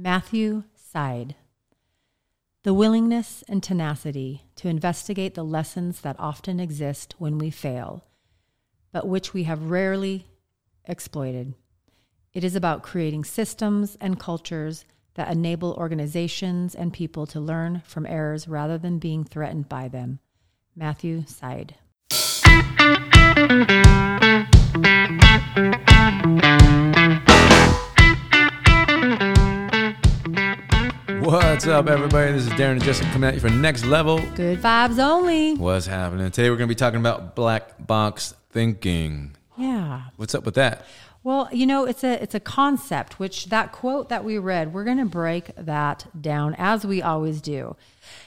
Matthew Syed. The willingness and tenacity to investigate the lessons that often exist when we fail, but which we have rarely exploited. It is about creating systems and cultures that enable organizations and people to learn from errors rather than being threatened by them. Matthew Syed. What's up, everybody? This is Darren and Jessica coming at you for Next Level. Good vibes only. What's happening? Today, we're going to be talking about black box thinking. Yeah. What's up with that? Well, you know, it's a it's a concept which that quote that we read, we're going to break that down as we always do.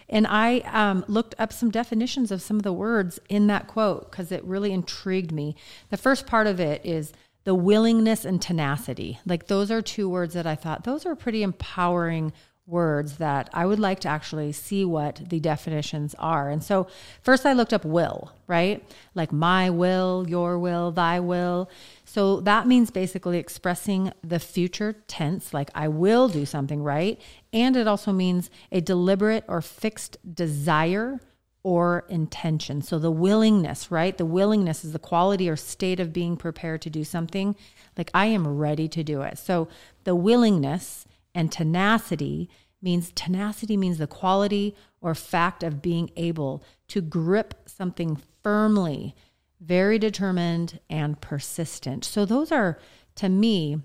And I um, looked up some definitions of some of the words in that quote because it really intrigued me. The first part of it is the willingness and tenacity. Like those are two words that I thought those are pretty empowering words that I would like to actually see what the definitions are. And so first I looked up will, right? Like my will, your will, thy will. So that means basically expressing the future tense, like I will do something, right? And it also means a deliberate or fixed desire or intention. So the willingness, right? The willingness is the quality or state of being prepared to do something. Like I am ready to do it. So the willingness and tenacity means tenacity means the quality or fact of being able to grip something firmly, very determined and persistent. So, those are to me,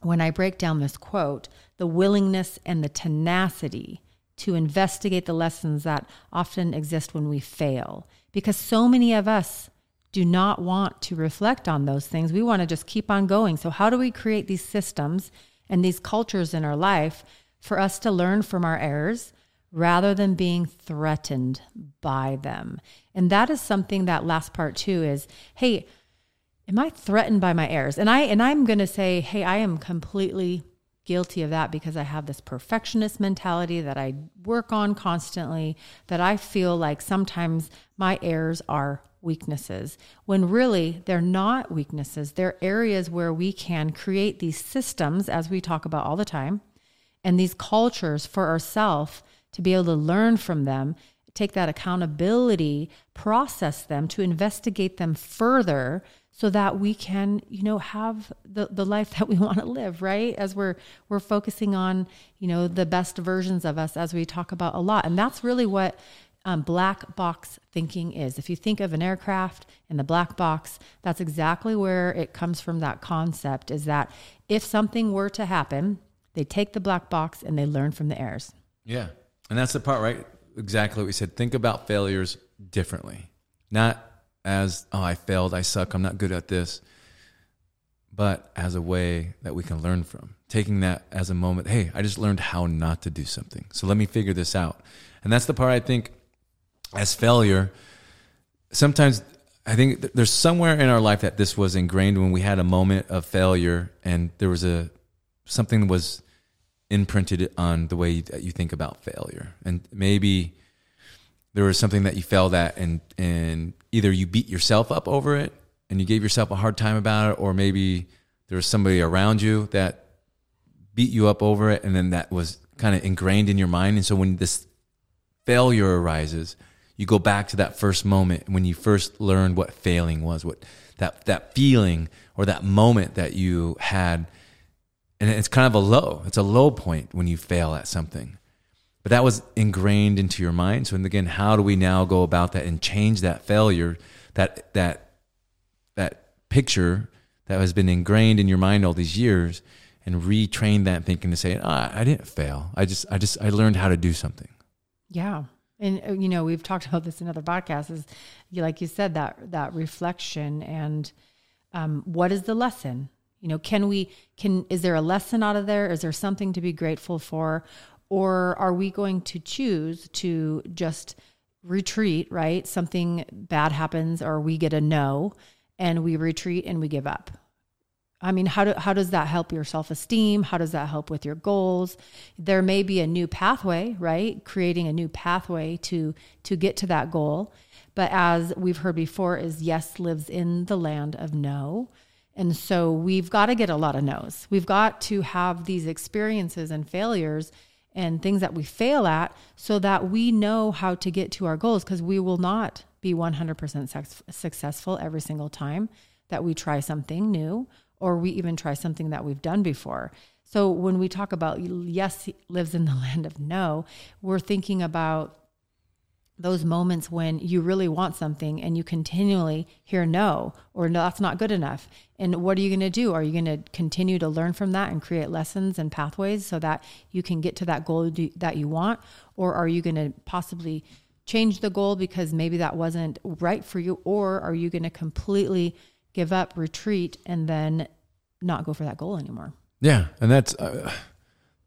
when I break down this quote, the willingness and the tenacity to investigate the lessons that often exist when we fail. Because so many of us do not want to reflect on those things. We want to just keep on going. So, how do we create these systems and these cultures in our life for us to learn from our errors rather than being threatened by them. And that is something that last part too is, hey, am I threatened by my errors? And I and I'm going to say, hey, I am completely guilty of that because I have this perfectionist mentality that I work on constantly that I feel like sometimes my errors are weaknesses when really they're not weaknesses. They're areas where we can create these systems as we talk about all the time and these cultures for ourselves to be able to learn from them, take that accountability, process them, to investigate them further so that we can, you know, have the, the life that we want to live, right? As we're we're focusing on, you know, the best versions of us as we talk about a lot. And that's really what um, black box thinking is. If you think of an aircraft in the black box, that's exactly where it comes from. That concept is that if something were to happen, they take the black box and they learn from the errors. Yeah. And that's the part, right? Exactly what we said. Think about failures differently. Not as, oh, I failed, I suck, I'm not good at this, but as a way that we can learn from. Taking that as a moment, hey, I just learned how not to do something. So let me figure this out. And that's the part I think as failure, sometimes I think there's somewhere in our life that this was ingrained when we had a moment of failure and there was a something was imprinted on the way that you think about failure. And maybe there was something that you failed at and and either you beat yourself up over it and you gave yourself a hard time about it or maybe there was somebody around you that beat you up over it and then that was kind of ingrained in your mind and so when this failure arises you go back to that first moment when you first learned what failing was what that that feeling or that moment that you had and it's kind of a low. It's a low point when you fail at something. But that was ingrained into your mind. So again, how do we now go about that and change that failure, that that that picture that has been ingrained in your mind all these years, and retrain that thinking to say, ah, I didn't fail. I just I just I learned how to do something. Yeah. And uh, you know, we've talked about this in other podcasts. Is like you said that that reflection and um, what is the lesson? You know, can we can is there a lesson out of there? Is there something to be grateful for? Or are we going to choose to just retreat, right? Something bad happens or we get a no and we retreat and we give up. I mean, how do, how does that help your self-esteem? How does that help with your goals? There may be a new pathway, right? Creating a new pathway to to get to that goal. But as we've heard before is yes lives in the land of no. And so we've got to get a lot of no's. We've got to have these experiences and failures and things that we fail at so that we know how to get to our goals because we will not be 100% successful every single time that we try something new or we even try something that we've done before. So when we talk about yes lives in the land of no, we're thinking about those moments when you really want something and you continually hear no or no that's not good enough. And what are you going to do? Are you going to continue to learn from that and create lessons and pathways so that you can get to that goal that you want? Or are you going to possibly change the goal because maybe that wasn't right for you? Or are you going to completely give up retreat and then not go for that goal anymore yeah and that's uh,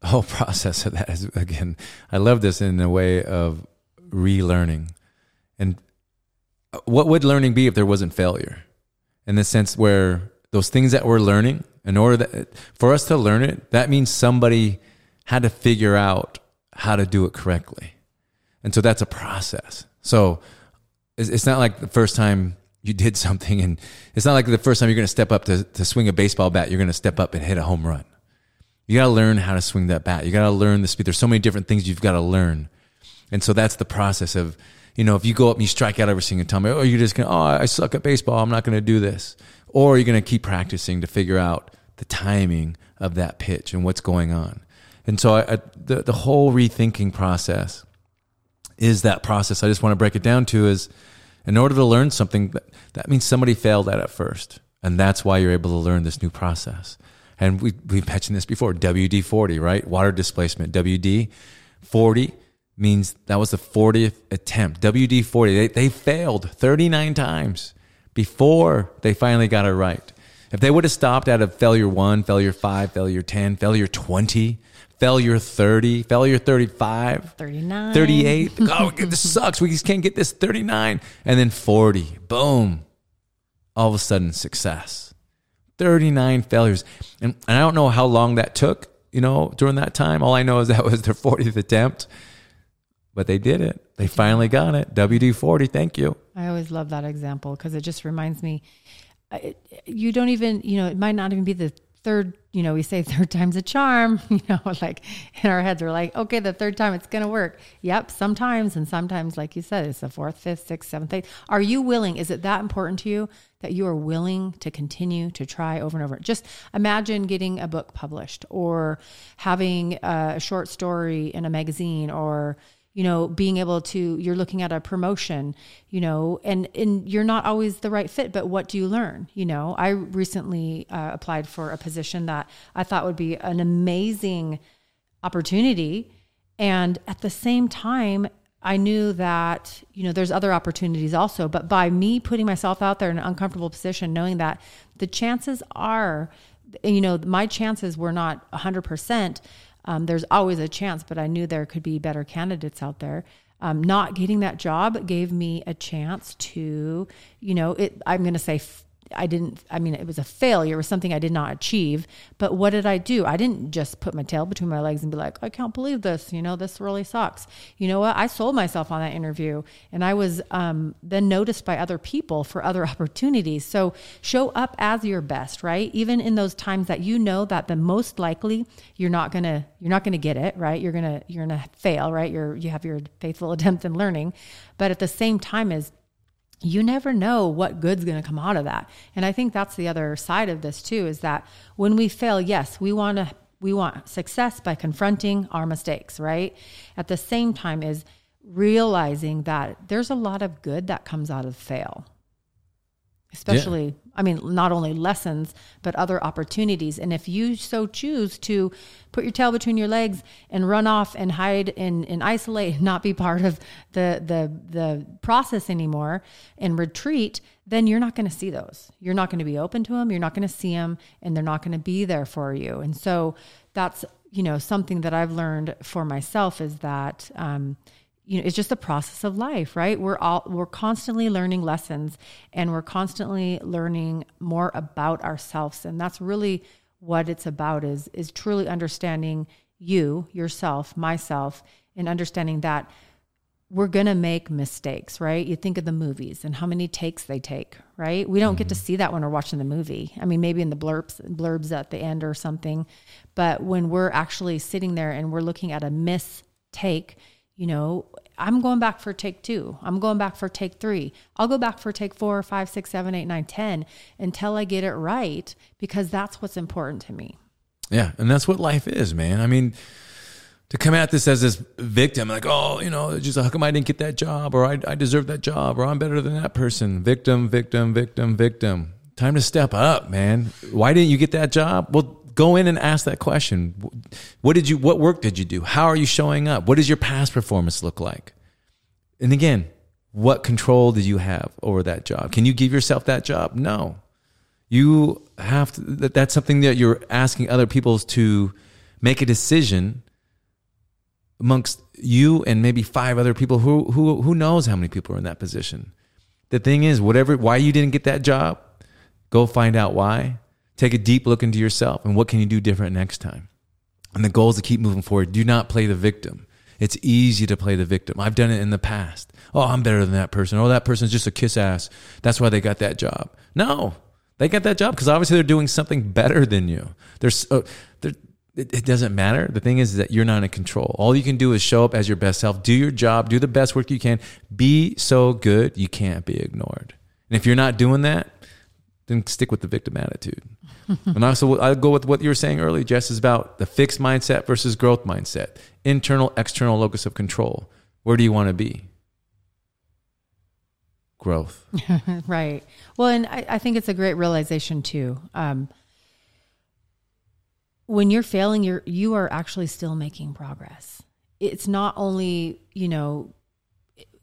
the whole process of that is again i love this in a way of relearning. And what would learning be if there wasn't failure? In the sense where those things that we're learning, in order that for us to learn it, that means somebody had to figure out how to do it correctly. And so that's a process. So it's not like the first time you did something and it's not like the first time you're going to step up to, to swing a baseball bat, you're going to step up and hit a home run. You got to learn how to swing that bat. You got to learn the speed. There's so many different things you've got to learn. And so that's the process of, you know, if you go up and you strike out every single time, or you're just going oh, I suck at baseball. I'm not going to do this. Or you're going to keep practicing to figure out the timing of that pitch and what's going on. And so I, I, the, the whole rethinking process is that process. I just want to break it down to is in order to learn something, that means somebody failed at it first. And that's why you're able to learn this new process. And we, we've mentioned this before WD 40, right? Water displacement, WD 40 means that was the 40th attempt. WD 40, they, they failed 39 times before they finally got it right. If they would have stopped at a failure one, failure five, failure 10, failure 20, failure 30, failure 35, 39, 38, oh, this sucks. We just can't get this 39. And then 40, boom. All of a sudden, success. 39 failures. And, and I don't know how long that took, you know, during that time. All I know is that was their 40th attempt but they did it. They finally got it. WD 40, thank you. I always love that example because it just reminds me you don't even, you know, it might not even be the third, you know, we say third time's a charm, you know, like in our heads, we're like, okay, the third time it's going to work. Yep, sometimes. And sometimes, like you said, it's the fourth, fifth, sixth, seventh, eighth. Are you willing? Is it that important to you that you are willing to continue to try over and over? Just imagine getting a book published or having uh, a short story in a magazine or, you know being able to you're looking at a promotion you know and and you're not always the right fit but what do you learn? You know i recently uh, applied for a position that i thought would be an amazing opportunity. And at the same time i knew that you know there's other opportunities also but by me putting myself out there in an uncomfortable position knowing that the chances are you know my chances were not 100% um, there's always a chance, but I knew there could be better candidates out there. Um, not getting that job gave me a chance to, you know, it, I'm going to say I didn't, I mean, it was a failure. It was something I did not achieve. But what did I do? I didn't just put my tail between my legs and be like, I can't believe this. You know, this really sucks. You know what? I sold myself on that interview and I was um, then noticed by other people for other opportunities. So show up as your best, right? Even in those times that you know that the most likely you're not going to, you're not going to get it, right? You're going to, you're going to fail, right? You're, you have your faithful attempt in learning. But at the same time is you never know what good's going to come out of that. And I think that's the other side of this too is that when we fail, yes, we want to we want success by confronting our mistakes, right? At the same time is realizing that there's a lot of good that comes out of fail especially. I mean not only lessons but other opportunities. And if you so choose to put your tail between your legs and run off and hide and, and isolate not be part of the the the process anymore and retreat then you're not going to see those. You're not going to be open to them you're not going to see them and they're not going to be there for you. And so that's you know something that i've learned for myself is that um, you know it's just the process of life right we're all we're constantly learning lessons and we're constantly learning more about ourselves and that's really what it's about is is truly understanding you yourself myself and understanding that we're going to make mistakes, right? You think of the movies and how many takes they take, right? We don't mm-hmm. get to mm-hmm. see that when we're watching the movie. I mean, maybe in the blurbs blurbs at the end or something, but when we're actually sitting there and we're looking at a mistake, you know, I'm going back for take two. I'm going back for take three. I'll go back for take four, five, six, seven, eight, nine, ten until I get it right because that's what's important to me. Yeah, and that's what life is, man. I mean, to come at this as this victim, like, oh, you know, just how come I didn't get that job, or I, I deserve that job, or I'm better than that person. Victim, victim, victim, victim. Time to step up, man. Why didn't you get that job? Well, go in and ask that question. What did you? What work did you do? How are you showing up? What does your past performance look like? And again, what control did you have over that job? Can you give yourself that job? No. You have to. That, that's something that you're asking other people to make a decision amongst you and maybe five other people who who who knows how many people are in that position. The thing is, whatever why you didn't get that job, go find out why. Take a deep look into yourself and what can you do different next time. And the goal is to keep moving forward. Do not play the victim. It's easy to play the victim. I've done it in the past. Oh, I'm better than that person. Oh, that person's just a kiss ass. That's why they got that job. No, they got that job because obviously they're doing something better than you. There's, uh, it, it doesn't matter. The thing is that you're not in control. All you can do is show up as your best self, do your job, do the best work you can, be so good you can't be ignored. And if you're not doing that, then stick with the victim attitude. and also, I go with what you were saying earlier, Jess, is about the fixed mindset versus growth mindset, internal, external locus of control. Where do you want to be? Growth. right. Well, and I, I, think it's a great realization too. Um, when you're failing, you're you are actually still making progress. It's not only, you know,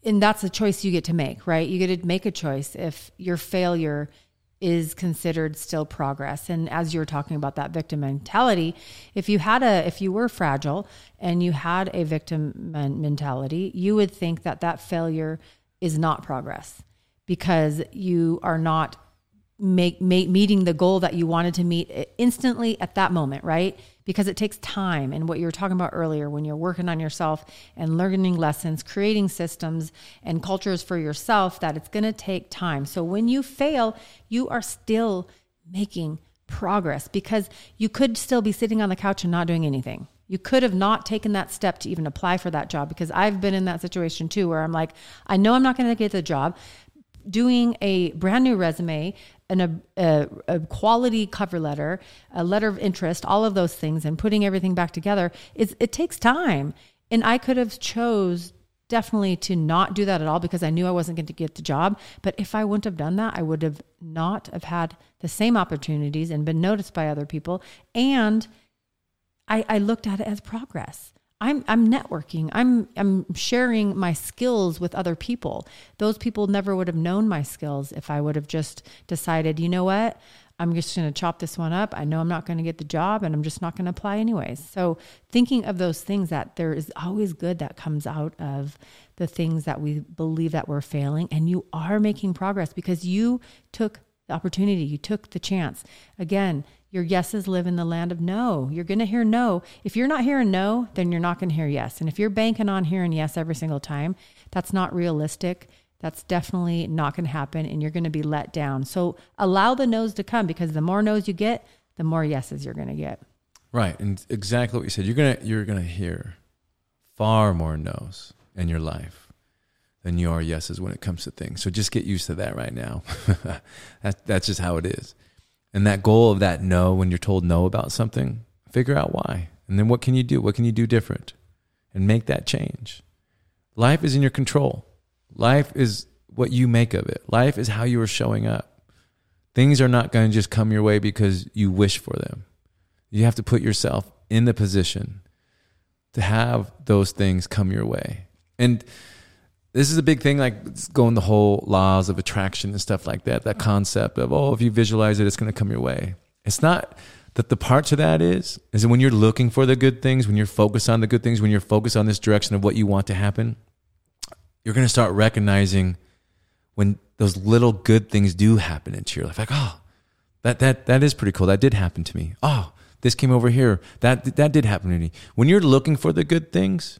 and that's a choice you get to make, right? You get to make a choice if your failure is considered still progress. And as you're talking about that victim mentality, if you had a if you were fragile and you had a victim mentality, you would think that that failure is not progress because you are not make, make meeting the goal that you wanted to meet instantly at that moment, right? Because it takes time. And what you were talking about earlier, when you're working on yourself and learning lessons, creating systems and cultures for yourself, that it's going to take time. So when you fail, you are still making progress because you could still be sitting on the couch and not doing anything. You could have not taken that step to even apply for that job because I've been in that situation too, where I'm like, I know I'm not going to get the job. Doing a brand new resume, an, a, a, quality cover letter, a letter of interest, all of those things, and putting everything back together, is it takes time. And I could have chose definitely to not do that at all because I knew I wasn't going to get the job. But if I wouldn't have done that, I would have not have had the same opportunities and been noticed by other people. And I, I looked at it as progress. I'm I'm networking. I'm I'm sharing my skills with other people. Those people never would have known my skills if I would have just decided, you know what? I'm just going to chop this one up. I know I'm not going to get the job and I'm just not going to apply anyways. So, thinking of those things that there is always good that comes out of the things that we believe that we're failing and you are making progress because you took the opportunity, you took the chance. Again, your yeses live in the land of no. You're going to hear no. If you're not hearing no, then you're not going to hear yes. And if you're banking on hearing yes every single time, that's not realistic. That's definitely not going to happen and you're going to be let down. So allow the no's to come because the more no's you get, the more yeses you're going to get. Right. And exactly what you said. You're going to you're going to hear far more no's in your life than you are yeses when it comes to things. So just get used to that right now. that, that's just how it is. And that goal of that no, when you're told no about something, figure out why. And then what can you do? What can you do different? And make that change. Life is in your control. Life is what you make of it. Life is how you are showing up. Things are not going to just come your way because you wish for them. You have to put yourself in the position to have those things come your way. And this is a big thing, like going the whole laws of attraction and stuff like that. That concept of oh, if you visualize it, it's going to come your way. It's not that the part to that is is that when you're looking for the good things, when you're focused on the good things, when you're focused on this direction of what you want to happen, you're going to start recognizing when those little good things do happen into your life. Like oh, that that that is pretty cool. That did happen to me. Oh, this came over here. That that did happen to me. When you're looking for the good things,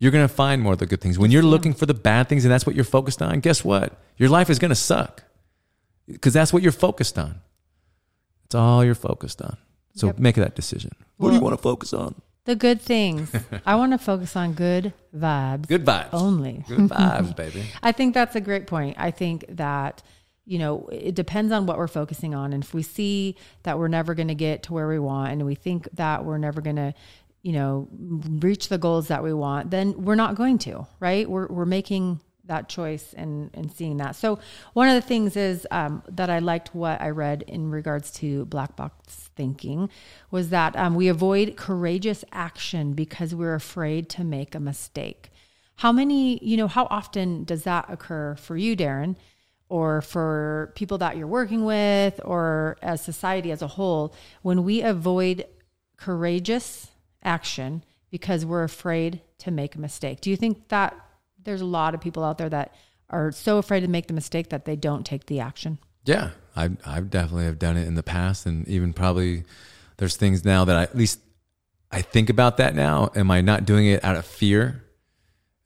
You're going to find more of the good things. When you're looking for the bad things and that's what you're focused on, guess what? Your life is going to suck because that's what you're focused on. It's all you're focused on. So Yep. make that decision. What do you want to focus on? The good things. I want to focus on good vibes Good vibes. only. Good vibes, baby. I think that's a great point. I think that, you know, it depends on what we're focusing on. And if we see that we're never going to get to where we want and we think that we're never going to, you know, reach the goals that we want, then we're not going to, right? We're, we're making that choice and, and seeing that. So one of the things is um, that I liked what I read in regards to black box thinking was that um, we avoid courageous action because we're afraid to make a mistake. How many, you know, how often does that occur for you, Darren, or for people that you're working with, or as society as a whole, when we avoid courageous action because we're afraid to make a mistake? Do you think that there's a lot of people out there that are so afraid to make the mistake that they don't take the action? Yeah, I I definitely have done it in the past, and even probably there's things now that I at least I think about that now. Am I not doing it out of fear?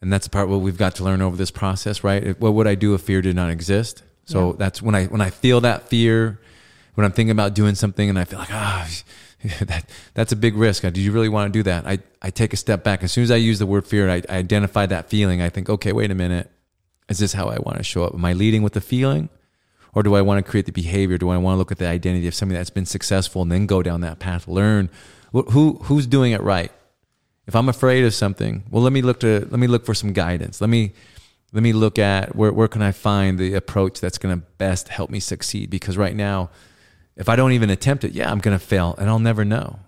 And that's the part what we've got to learn over this process, right? What would I do if fear did not exist? So Yeah. that's when I when I feel that fear, when I'm thinking about doing something, and I feel like ah. that that's a big risk. Do you really want to do that? I, I take a step back. As soon as I use the word fear, I, I identify that feeling. I think, okay, wait a minute. Is this how I want to show up? Am I leading with the feeling? Or do I want to create the behavior? Do I want to look at the identity of somebody that's been successful and then go down that path, learn wh- who who's doing it right? If I'm afraid of something, well, let me look to let me look for some guidance. Let me let me look at where where can I find the approach that's going to best help me succeed? Because right now, if I don't even attempt it, yeah, I'm going to fail and I'll never know.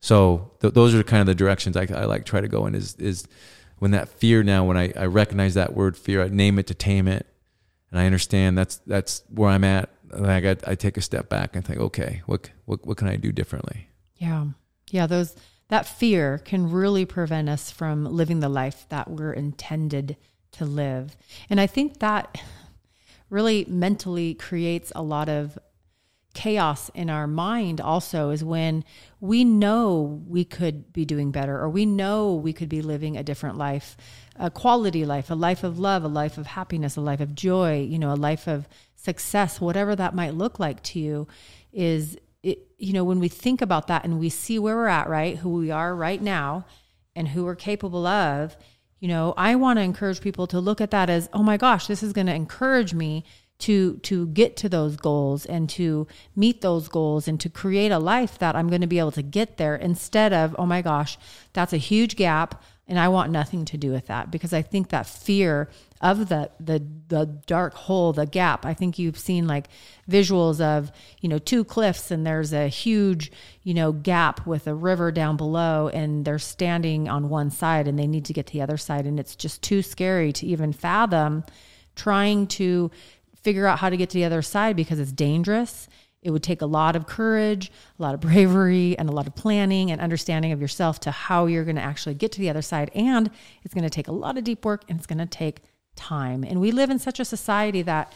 So th- those are kind of the directions I, I like try to go in. Is is when that fear now when I, I recognize that word fear, I name it to tame it, and I understand that's that's where I'm at. And I got I take a step back and think, okay, what what what can I do differently? Yeah. Yeah, those that fear can really prevent us from living the life that we're intended to live. And I think that really mentally creates a lot of chaos in our mind also is when we know we could be doing better or we know we could be living a different life a quality life a life of love a life of happiness a life of joy you know a life of success whatever that might look like to you is it, you know when we think about that and we see where we're at right who we are right now and who we're capable of you know i want to encourage people to look at that as oh my gosh this is going to encourage me to to get to those goals and to meet those goals and to create a life that I'm going to be able to get there instead of oh my gosh that's a huge gap and I want nothing to do with that. Because I think that fear of the the the dark hole the gap I think you've seen like visuals of you know two cliffs and there's a huge you know gap with a river down below and they're standing on one side and they need to get to the other side and it's just too scary to even fathom trying to figure out how to get to the other side because it's dangerous. It would take a lot of courage, a lot of bravery, and a lot of planning and understanding of yourself to how you're going to actually get to the other side. And it's going to take a lot of deep work and it's going to take time. And we live in such a society that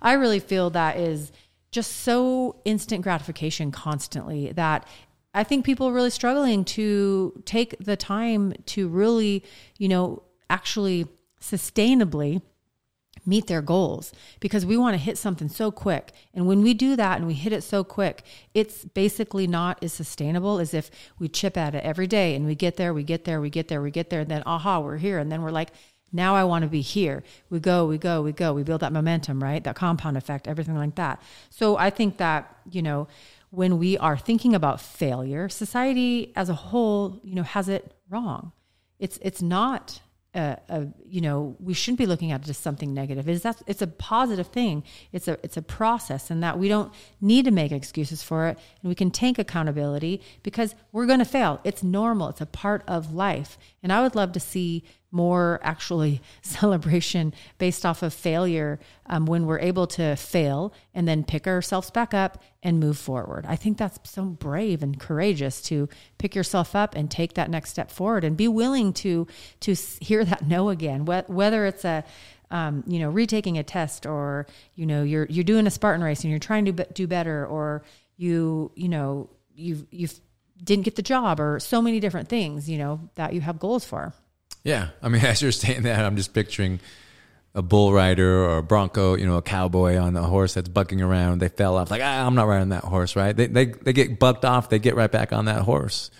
I really feel that is just so instant gratification constantly that I think people are really struggling to take the time to really, you know, actually sustainably meet their goals because we want to hit something so quick. And when we do that and we hit it so quick, it's basically not as sustainable as if we chip at it every day and we get there, we get there, we get there, we get there, and then aha, we're here. And then we're like, now I want to be here. We go, we go, we go. We build that momentum, right? That compound effect, everything like that. So I think that, you know, when we are thinking about failure, society as a whole, you know, has it wrong. It's it's not a, a, you know we shouldn't be looking at it as something negative. Is that it's a positive thing. It's a it's a process and that we don't need to make excuses for it and we can take accountability because we're going to fail. It's normal. It's a part of life. And i would love to see more actually celebration based off of failure um, when we're able to fail and then pick ourselves back up and move forward. I think that's so brave and courageous to pick yourself up and take that next step forward and be willing to to hear that no again, whether it's a um, you know retaking a test or you know you're you're doing a Spartan race and you're trying to do better or you you know you've you've didn't get the job or so many different things you know that you have goals for. Yeah. I mean, as you're saying that, I'm just picturing a bull rider or a bronco, you know, a cowboy on a horse that's bucking around. They fell off. Like, ah, I'm not riding that horse, right? They, they, they get bucked off. They get right back on that horse.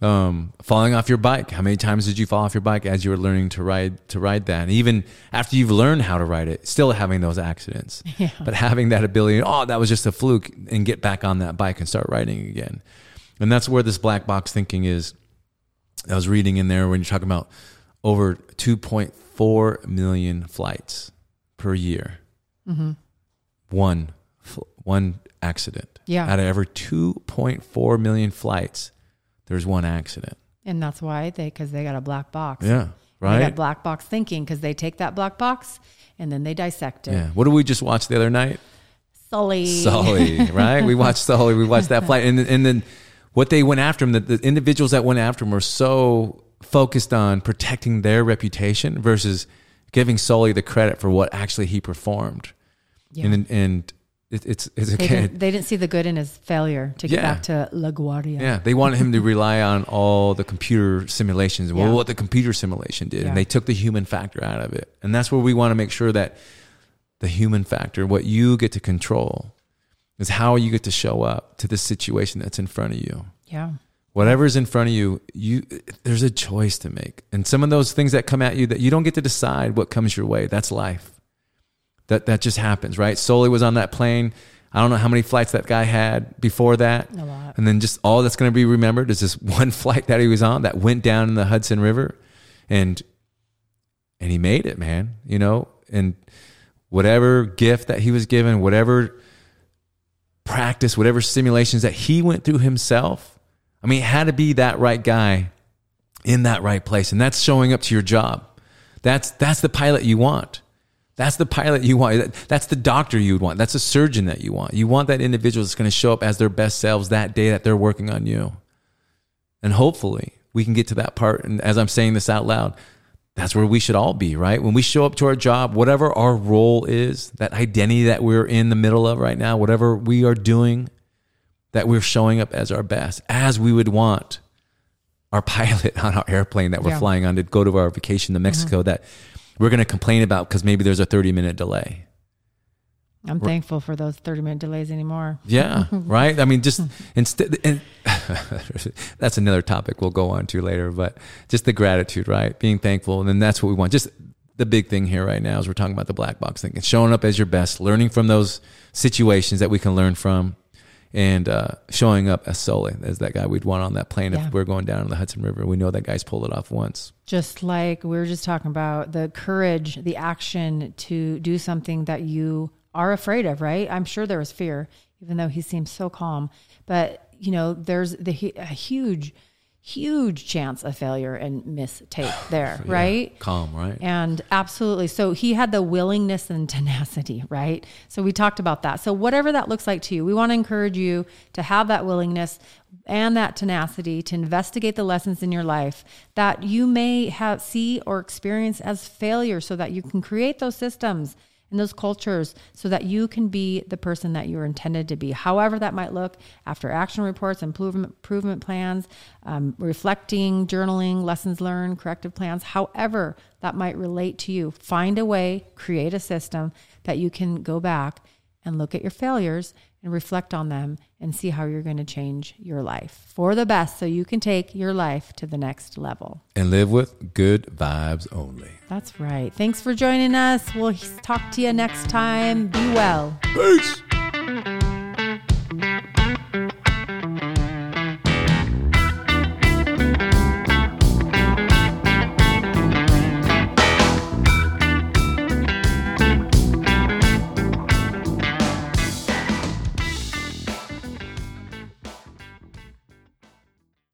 Um, falling off your bike. How many times did you fall off your bike as you were learning to ride to ride that? And even after you've learned how to ride it, still having those accidents. Yeah. But having that ability, oh, that was just a fluke, and get back on that bike and start riding again. And that's where this black box thinking is. I was reading in there when you're talking about over 2.4 million flights per year. Mm-hmm. One, fl- one accident. Yeah. Out of every 2.4 million flights, there's one accident. And that's why they, because they got a black box. Yeah. They Right. got black box thinking because they take that black box and then they dissect it. yeah. What did we just watch the other night? Sully. Sully, right? We watched Sully. We watched that flight, and and then what they went after him. The, the individuals that went after him were so focused on protecting their reputation versus giving Sully the credit for what actually he performed. Yeah. And and it, it's it's They okay. didn't, they didn't see the good in his failure to get Yeah. back to LaGuardia. Yeah, they wanted him to rely on all the computer simulations. Well, Yeah. what the computer simulation did, and they took the human factor out of it. And that's where we want to make sure that the human factor, what you get to control, is how you get to show up to the situation that's in front of you. Yeah. Whatever's in front of you, you there's a choice to make. And some of those things that come at you that you don't get to decide what comes your way. That's life. That that just happens, right? Sully was on that plane. I don't know how many flights that guy had before that. A lot. And then just all that's going to be remembered is this one flight that he was on that went down in the Hudson River, and and he made it, man. You know, and whatever gift that he was given, whatever practice, whatever simulations that he went through himself. I mean, it had to be that right guy in that right place, and that's showing up to your job. That's that's the pilot you want. That's the pilot you want. That's the doctor you want. That's a surgeon that you want. You want that individual that's going to show up as their best selves that day that they're working on you. And hopefully we can get to that part. And as I'm saying this out loud, that's where we should all be, right? When we show up to our job, whatever our role is, that identity that we're in the middle of right now, whatever we are doing, that we're showing up as our best, as we would want our pilot on our airplane that we're Yeah. flying on to go to our vacation to Mexico uh-huh. that we're going to complain about because maybe there's a 30 minute delay. I'm thankful for those 30 minute delays anymore. Yeah, right. I mean, just instead, and that's another topic we'll go on to later. But just the gratitude, right? Being thankful, and then that's what we want. Just the big thing here right now is we're talking about the black box thing. It's showing up as your best, learning from those situations that we can learn from, and uh, showing up as Sully, as that guy we'd want on that plane Yeah. if we're going down the Hudson River. We know that guy's pulled it off once. Just like we were just talking about the courage, the action to do something that you are afraid of, right? I'm sure there was fear, even though he seems so calm. But, you know, there's the a huge, huge chance of failure and mistake there, right? Calm, right? And absolutely. So he had the willingness and tenacity, right? So we talked about that. So whatever that looks like to you, we want to encourage you to have that willingness and that tenacity to investigate the lessons in your life that you may have see or experience as failure so that you can create those systems and those cultures so that you can be the person that you're intended to be, however that might look after action reports, improvement, improvement plans, um, reflecting, journaling, lessons learned, corrective plans, however that might relate to you. Find a way, create a system that you can go back and look at your failures and reflect on them and see how you're going to change your life for the best so you can take your life to the next level. And live with good vibes only. That's right. Thanks for joining us. We'll talk to you next time. Be well. Peace.